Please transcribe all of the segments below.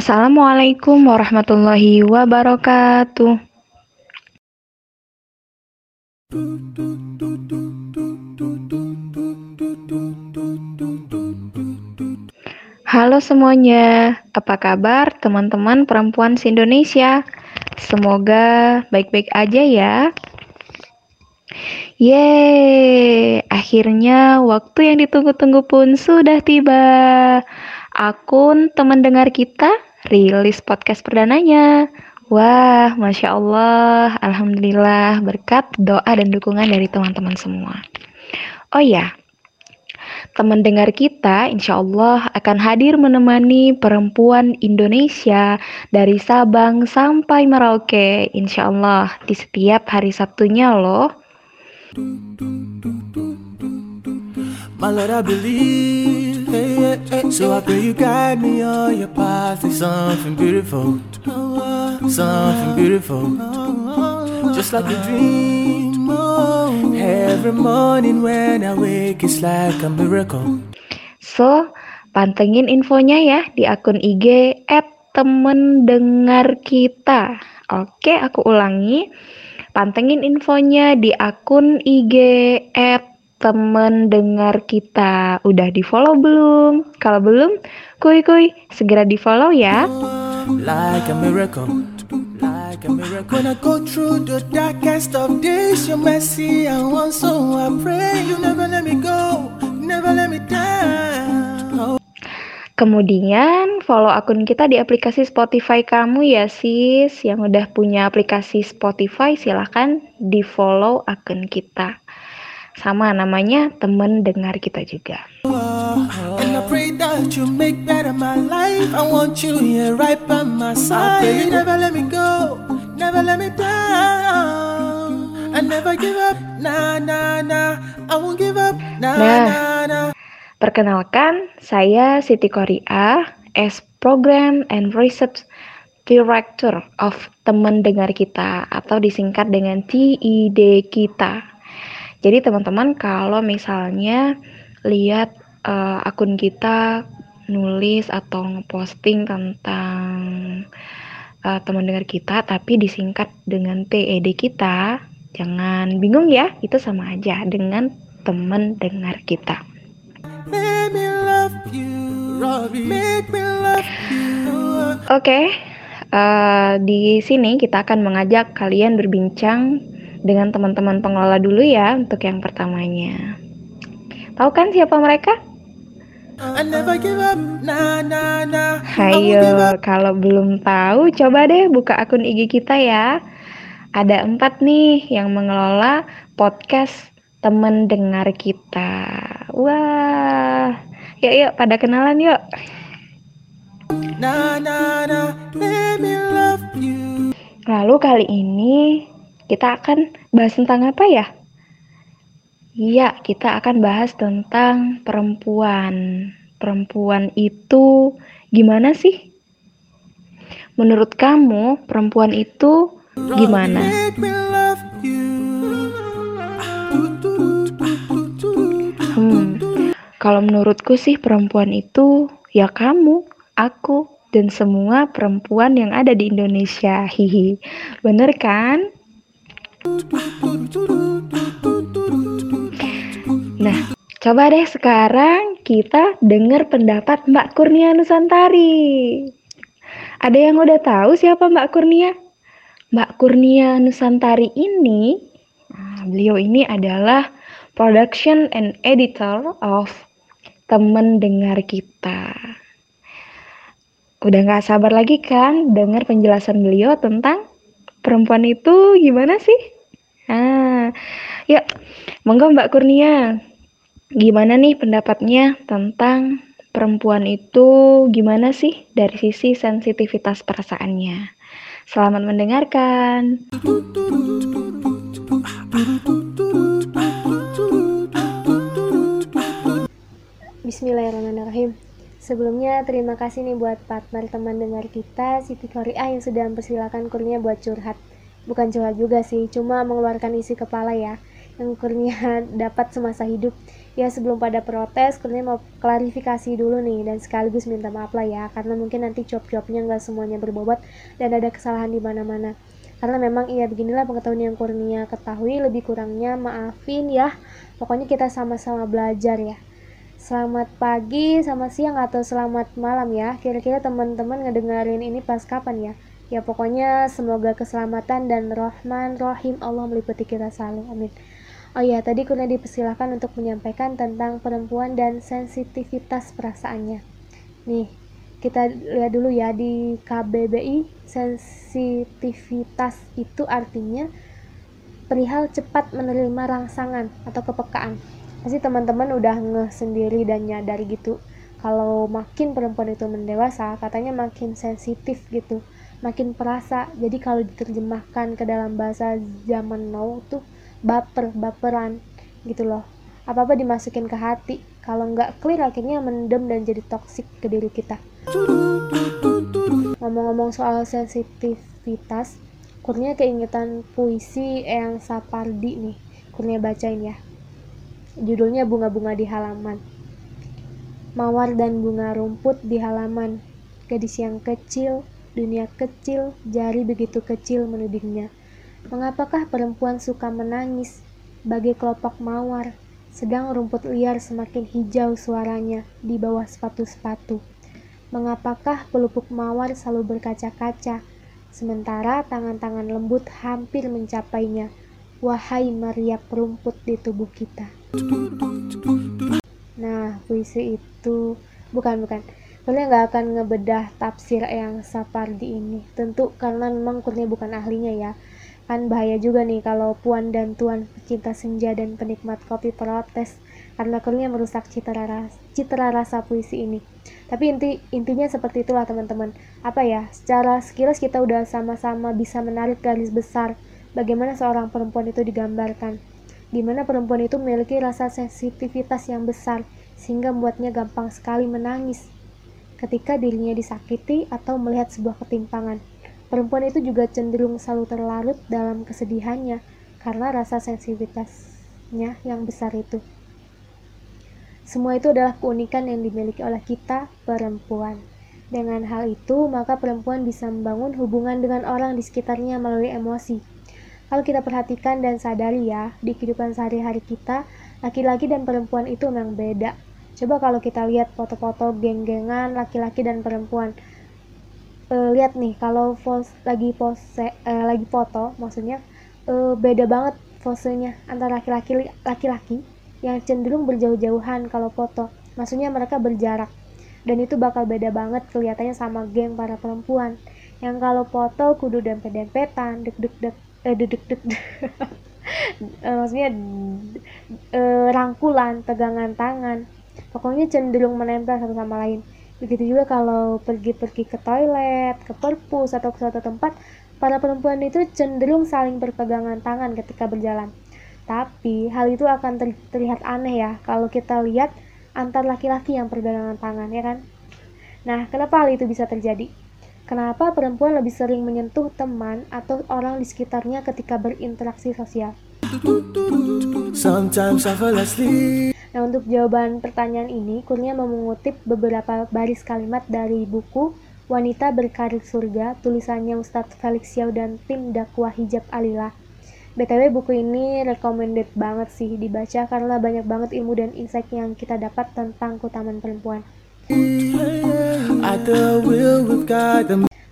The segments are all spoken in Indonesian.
Assalamualaikum warahmatullahi wabarakatuh. Halo semuanya, apa kabar teman-teman perempuan se-Indonesia? Semoga baik-baik aja ya. Yeay, akhirnya waktu yang ditunggu-tunggu pun sudah tiba. Akun teman dengar kita rilis podcast perdananya. Wah, Masya Allah, Alhamdulillah berkat doa dan dukungan dari teman-teman semua. Oh ya, teman dengar kita insya Allah akan hadir menemani perempuan Indonesia dari Sabang sampai Merauke insya Allah di setiap hari Sabtunya loh. Believe. Hey, hey, so I pray you guide me on your path. There's something beautiful, something beautiful, just like a dream. Every morning when I wake, it's like a miracle. So, pantengin infonya ya di akun IG temen dengar kita. Oke, aku ulangi. Pantengin infonya di akun IG temen dengar kita. Udah di follow belum? Kalau belum, kuy kuy, segera di follow ya. Like a miracle. like a miracle. When I go through the darkest of days, your mercy I want, so I pray you never let me go, never let me down. Kemudian follow akun kita di aplikasi Spotify kamu ya sis Yang udah punya aplikasi Spotify silahkan di follow akun kita Sama namanya temen dengar kita juga And I pray that you make better my life I want you here right by my side never let me go never let me down. I never give up, nah nah nah. I won't give up, nah nah. nah, nah. Perkenalkan, saya Siti Korea, as Program and Research Director of Teman Dengar Kita atau disingkat dengan TID kita. Jadi teman-teman kalau misalnya lihat uh, akun kita nulis atau ngeposting tentang uh, teman dengar kita tapi disingkat dengan TED kita, jangan bingung ya, itu sama aja dengan teman dengar kita. Oke, okay, uh, eh, di sini kita akan mengajak kalian berbincang dengan teman-teman pengelola dulu ya untuk yang pertamanya. Tahu kan siapa mereka? Hayo, kalau belum tahu, coba deh buka akun IG kita ya. Ada empat nih yang mengelola podcast temen dengar kita. Wah, yuk yuk pada kenalan yuk. Lalu kali ini kita akan bahas tentang apa ya? Iya, kita akan bahas tentang perempuan. Perempuan itu gimana sih? Menurut kamu, perempuan itu gimana? Hmm, kalau menurutku sih perempuan itu ya kamu, aku, dan semua perempuan yang ada di Indonesia. Hihi. Bener kan? Nah, coba deh sekarang kita dengar pendapat Mbak Kurnia Nusantari. Ada yang udah tahu siapa Mbak Kurnia? Mbak Kurnia Nusantari ini, nah, beliau ini adalah production and editor of temen dengar kita. Udah gak sabar lagi kan dengar penjelasan beliau tentang perempuan itu gimana sih? Ah, yuk, monggo Mbak Kurnia. Gimana nih pendapatnya tentang perempuan itu gimana sih dari sisi sensitivitas perasaannya? Selamat mendengarkan. Bismillahirrahmanirrahim. Sebelumnya terima kasih nih buat partner teman dengar kita Siti Korea yang sudah mempersilahkan kurnia buat curhat. Bukan curhat juga sih, cuma mengeluarkan isi kepala ya yang Kurnia dapat semasa hidup. Ya sebelum pada protes, Kurnia mau klarifikasi dulu nih dan sekaligus minta maaf lah ya karena mungkin nanti job-jobnya nggak semuanya berbobot dan ada kesalahan di mana-mana. Karena memang iya beginilah pengetahuan yang Kurnia ketahui lebih kurangnya maafin ya. Pokoknya kita sama-sama belajar ya. Selamat pagi, selamat siang atau selamat malam ya. Kira-kira teman-teman ngedengerin ini pas kapan ya? Ya pokoknya semoga keselamatan dan rohman rohim Allah meliputi kita selalu. Amin. Oh iya, tadi Kurnia dipersilahkan untuk menyampaikan tentang perempuan dan sensitivitas perasaannya. Nih, kita lihat dulu ya di KBBI, sensitivitas itu artinya perihal cepat menerima rangsangan atau kepekaan. Pasti teman-teman udah ngeh sendiri dan nyadar gitu. Kalau makin perempuan itu mendewasa, katanya makin sensitif gitu, makin perasa. Jadi kalau diterjemahkan ke dalam bahasa zaman now tuh baper baperan gitu loh apa apa dimasukin ke hati kalau nggak clear akhirnya mendem dan jadi toksik ke diri kita ngomong-ngomong soal sensitivitas Kurnia keingetan puisi yang Sapardi nih Kurnia bacain ya judulnya bunga-bunga di halaman mawar dan bunga rumput di halaman gadis yang kecil dunia kecil jari begitu kecil menudingnya Mengapakah perempuan suka menangis bagai kelopak mawar, sedang rumput liar semakin hijau suaranya di bawah sepatu-sepatu? Mengapakah pelupuk mawar selalu berkaca-kaca, sementara tangan-tangan lembut hampir mencapainya? Wahai meriap rumput di tubuh kita. Nah, puisi itu bukan bukan. Kurnia nggak akan ngebedah tafsir yang Sapardi ini. Tentu karena memang Kurnia bukan ahlinya ya kan bahaya juga nih kalau puan dan tuan pecinta senja dan penikmat kopi protes karena kurnia merusak citra rasa, citra rasa puisi ini. Tapi inti intinya seperti itulah teman-teman. Apa ya? Secara sekilas kita udah sama-sama bisa menarik garis besar bagaimana seorang perempuan itu digambarkan. Di mana perempuan itu memiliki rasa sensitivitas yang besar sehingga membuatnya gampang sekali menangis ketika dirinya disakiti atau melihat sebuah ketimpangan. Perempuan itu juga cenderung selalu terlarut dalam kesedihannya karena rasa sensitivitasnya yang besar itu. Semua itu adalah keunikan yang dimiliki oleh kita, perempuan. Dengan hal itu, maka perempuan bisa membangun hubungan dengan orang di sekitarnya melalui emosi. Kalau kita perhatikan dan sadari ya, di kehidupan sehari-hari kita, laki-laki dan perempuan itu memang beda. Coba kalau kita lihat foto-foto geng-gengan laki-laki dan perempuan, uh, lihat nih kalau pose lagi pose uh, lagi foto maksudnya uh, beda banget posenya antara laki-laki laki-laki yang cenderung berjauh-jauhan kalau foto. Maksudnya mereka berjarak. Dan itu bakal beda banget kelihatannya sama geng para perempuan. Yang kalau foto kudu dempet-dempetan deg-deg-deg eh deg-deg-deg maksudnya uh, rangkulan tegangan tangan pokoknya cenderung menempel satu sama lain Begitu juga kalau pergi-pergi ke toilet, ke perpus, atau ke suatu tempat, para perempuan itu cenderung saling berpegangan tangan ketika berjalan. Tapi hal itu akan ter terlihat aneh ya kalau kita lihat antar laki-laki yang berpegangan tangan, ya kan? Nah, kenapa hal itu bisa terjadi? Kenapa perempuan lebih sering menyentuh teman atau orang di sekitarnya ketika berinteraksi sosial? Nah, untuk jawaban pertanyaan ini, Kurnia mengutip beberapa baris kalimat dari buku Wanita Berkarir Surga, tulisannya Ustadz Felix Xiao dan tim dakwah hijab Alila. BTW buku ini recommended banget sih dibaca karena banyak banget ilmu dan insight yang kita dapat tentang keutamaan perempuan.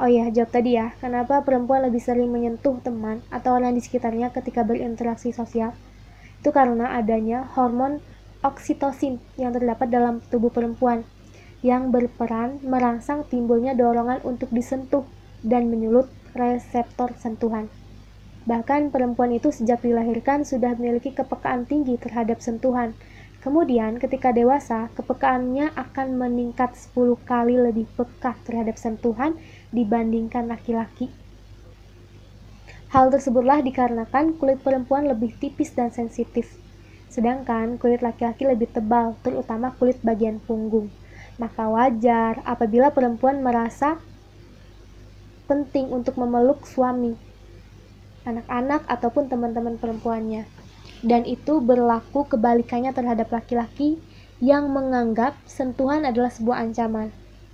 Oh ya, jawab tadi ya, kenapa perempuan lebih sering menyentuh teman atau orang di sekitarnya ketika berinteraksi sosial? Itu karena adanya hormon oksitosin yang terdapat dalam tubuh perempuan yang berperan merangsang timbulnya dorongan untuk disentuh dan menyulut reseptor sentuhan. Bahkan perempuan itu sejak dilahirkan sudah memiliki kepekaan tinggi terhadap sentuhan. Kemudian ketika dewasa, kepekaannya akan meningkat 10 kali lebih peka terhadap sentuhan dibandingkan laki-laki. Hal tersebutlah dikarenakan kulit perempuan lebih tipis dan sensitif Sedangkan kulit laki-laki lebih tebal, terutama kulit bagian punggung. Maka wajar apabila perempuan merasa penting untuk memeluk suami, anak-anak, ataupun teman-teman perempuannya. Dan itu berlaku kebalikannya terhadap laki-laki yang menganggap sentuhan adalah sebuah ancaman.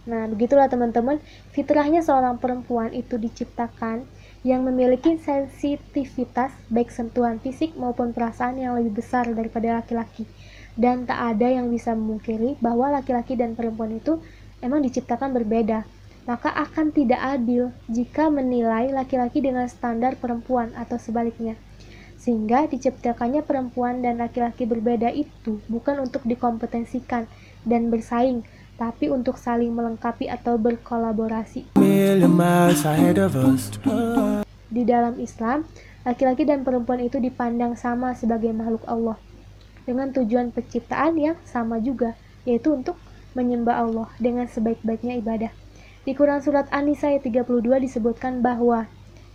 Nah, begitulah teman-teman, fitrahnya seorang perempuan itu diciptakan yang memiliki sensitivitas baik sentuhan fisik maupun perasaan yang lebih besar daripada laki-laki. Dan tak ada yang bisa memungkiri bahwa laki-laki dan perempuan itu emang diciptakan berbeda. Maka akan tidak adil jika menilai laki-laki dengan standar perempuan atau sebaliknya. Sehingga diciptakannya perempuan dan laki-laki berbeda itu bukan untuk dikompetensikan dan bersaing, tapi untuk saling melengkapi atau berkolaborasi. Di dalam Islam, laki-laki dan perempuan itu dipandang sama sebagai makhluk Allah dengan tujuan penciptaan yang sama juga, yaitu untuk menyembah Allah dengan sebaik-baiknya ibadah. Di Quran Surat An-Nisa ayat 32 disebutkan bahwa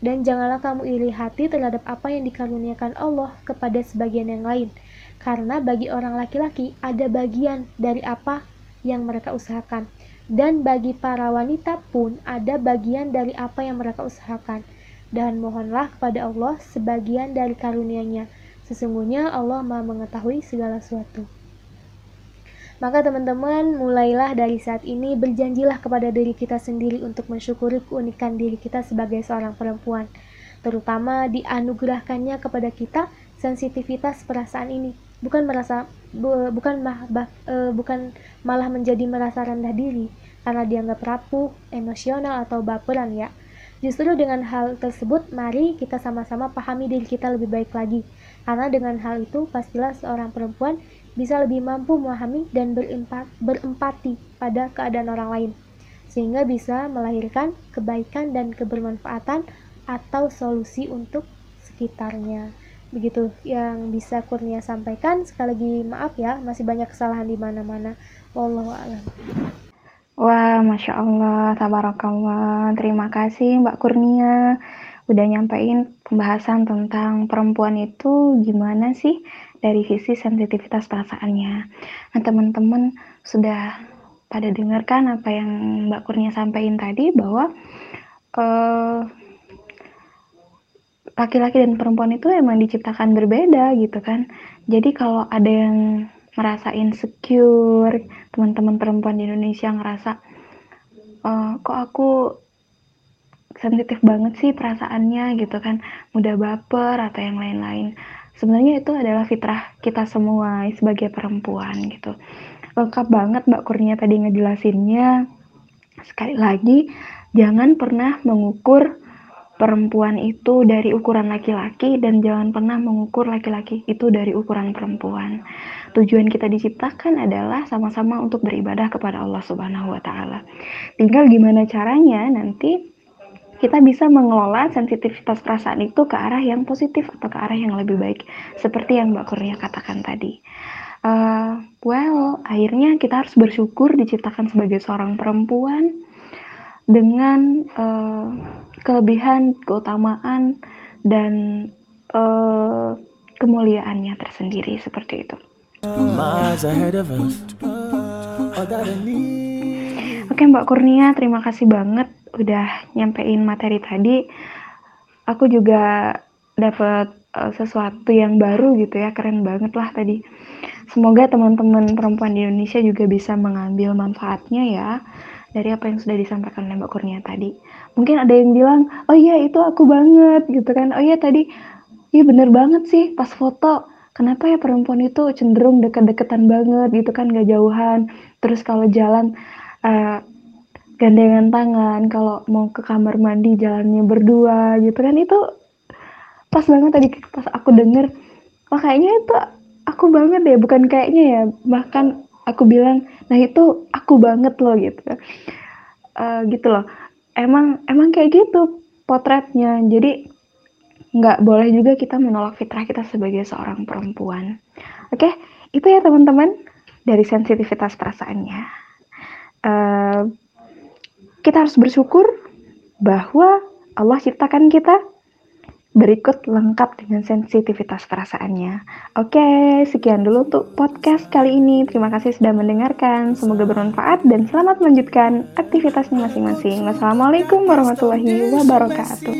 dan janganlah kamu iri hati terhadap apa yang dikaruniakan Allah kepada sebagian yang lain. Karena bagi orang laki-laki ada bagian dari apa yang mereka usahakan. Dan bagi para wanita pun ada bagian dari apa yang mereka usahakan. Dan mohonlah kepada Allah sebagian dari karunia-Nya. Sesungguhnya Allah Maha mengetahui segala sesuatu. Maka teman-teman, mulailah dari saat ini berjanjilah kepada diri kita sendiri untuk mensyukuri keunikan diri kita sebagai seorang perempuan. Terutama dianugerahkannya kepada kita sensitivitas perasaan ini. Bukan merasa bu, bukan mah, bah, e, bukan malah menjadi merasa rendah diri karena dianggap rapuh, emosional atau baperan ya. Justru dengan hal tersebut, mari kita sama-sama pahami diri kita lebih baik lagi. Karena dengan hal itu, pastilah seorang perempuan bisa lebih mampu memahami dan berempati pada keadaan orang lain, sehingga bisa melahirkan kebaikan dan kebermanfaatan atau solusi untuk sekitarnya. Begitu yang bisa Kurnia sampaikan. Sekali lagi maaf ya, masih banyak kesalahan di mana-mana. Wallahu a'lam. Wah, Masya Allah, tabarakallah. Terima kasih Mbak Kurnia udah nyampein pembahasan tentang perempuan itu gimana sih dari sisi sensitivitas perasaannya. Nah, teman-teman sudah pada dengarkan apa yang Mbak Kurnia sampaikan tadi bahwa eh, laki-laki dan perempuan itu emang diciptakan berbeda gitu kan. Jadi kalau ada yang merasa insecure, teman-teman perempuan di Indonesia ngerasa e, kok aku sensitif banget sih perasaannya gitu kan, mudah baper atau yang lain-lain sebenarnya itu adalah fitrah kita semua sebagai perempuan gitu lengkap banget Mbak Kurnia tadi ngejelasinnya sekali lagi jangan pernah mengukur perempuan itu dari ukuran laki-laki dan jangan pernah mengukur laki-laki itu dari ukuran perempuan. Tujuan kita diciptakan adalah sama-sama untuk beribadah kepada Allah Subhanahu wa taala. Tinggal gimana caranya nanti kita bisa mengelola sensitivitas perasaan itu ke arah yang positif atau ke arah yang lebih baik seperti yang Mbak Kurnia katakan tadi. Uh, well akhirnya kita harus bersyukur diciptakan sebagai seorang perempuan dengan uh, kelebihan keutamaan dan uh, kemuliaannya tersendiri seperti itu. Oke Mbak Kurnia, terima kasih banget udah nyampein materi tadi, aku juga dapat uh, sesuatu yang baru gitu ya, keren banget lah tadi. Semoga teman-teman perempuan di Indonesia juga bisa mengambil manfaatnya ya dari apa yang sudah disampaikan oleh Mbak Kurnia tadi. Mungkin ada yang bilang, oh iya itu aku banget gitu kan, oh iya tadi, iya bener banget sih pas foto, kenapa ya perempuan itu cenderung deket-deketan banget gitu kan, gak jauhan, terus kalau jalan uh, gandengan tangan kalau mau ke kamar mandi jalannya berdua gitu kan itu pas banget tadi pas aku denger wah kayaknya itu aku banget deh bukan kayaknya ya bahkan aku bilang nah itu aku banget loh gitu. Uh, gitu loh. Emang emang kayak gitu potretnya jadi nggak boleh juga kita menolak fitrah kita sebagai seorang perempuan. Oke itu ya teman-teman dari sensitivitas perasaannya. Uh, kita harus bersyukur bahwa Allah ciptakan kita berikut lengkap dengan sensitivitas perasaannya. Oke, sekian dulu untuk podcast kali ini. Terima kasih sudah mendengarkan. Semoga bermanfaat dan selamat melanjutkan aktivitasnya masing-masing. Wassalamualaikum warahmatullahi wabarakatuh.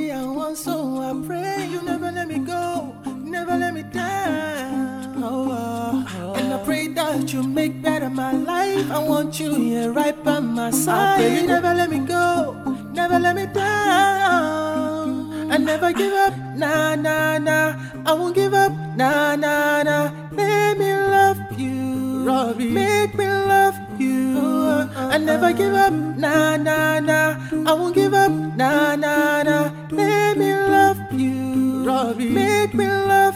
you make better my life. I want you here right by my side. I you never let me go, never let me down. I never give up, nah, nah, nah. I won't give up, nah, nah, nah. Let me love you, Robbie. Make me love you. Oh, I never give up, nah, nah, nah. I won't give up, nah, nah, nah. Let me love you, Robbie. Make me love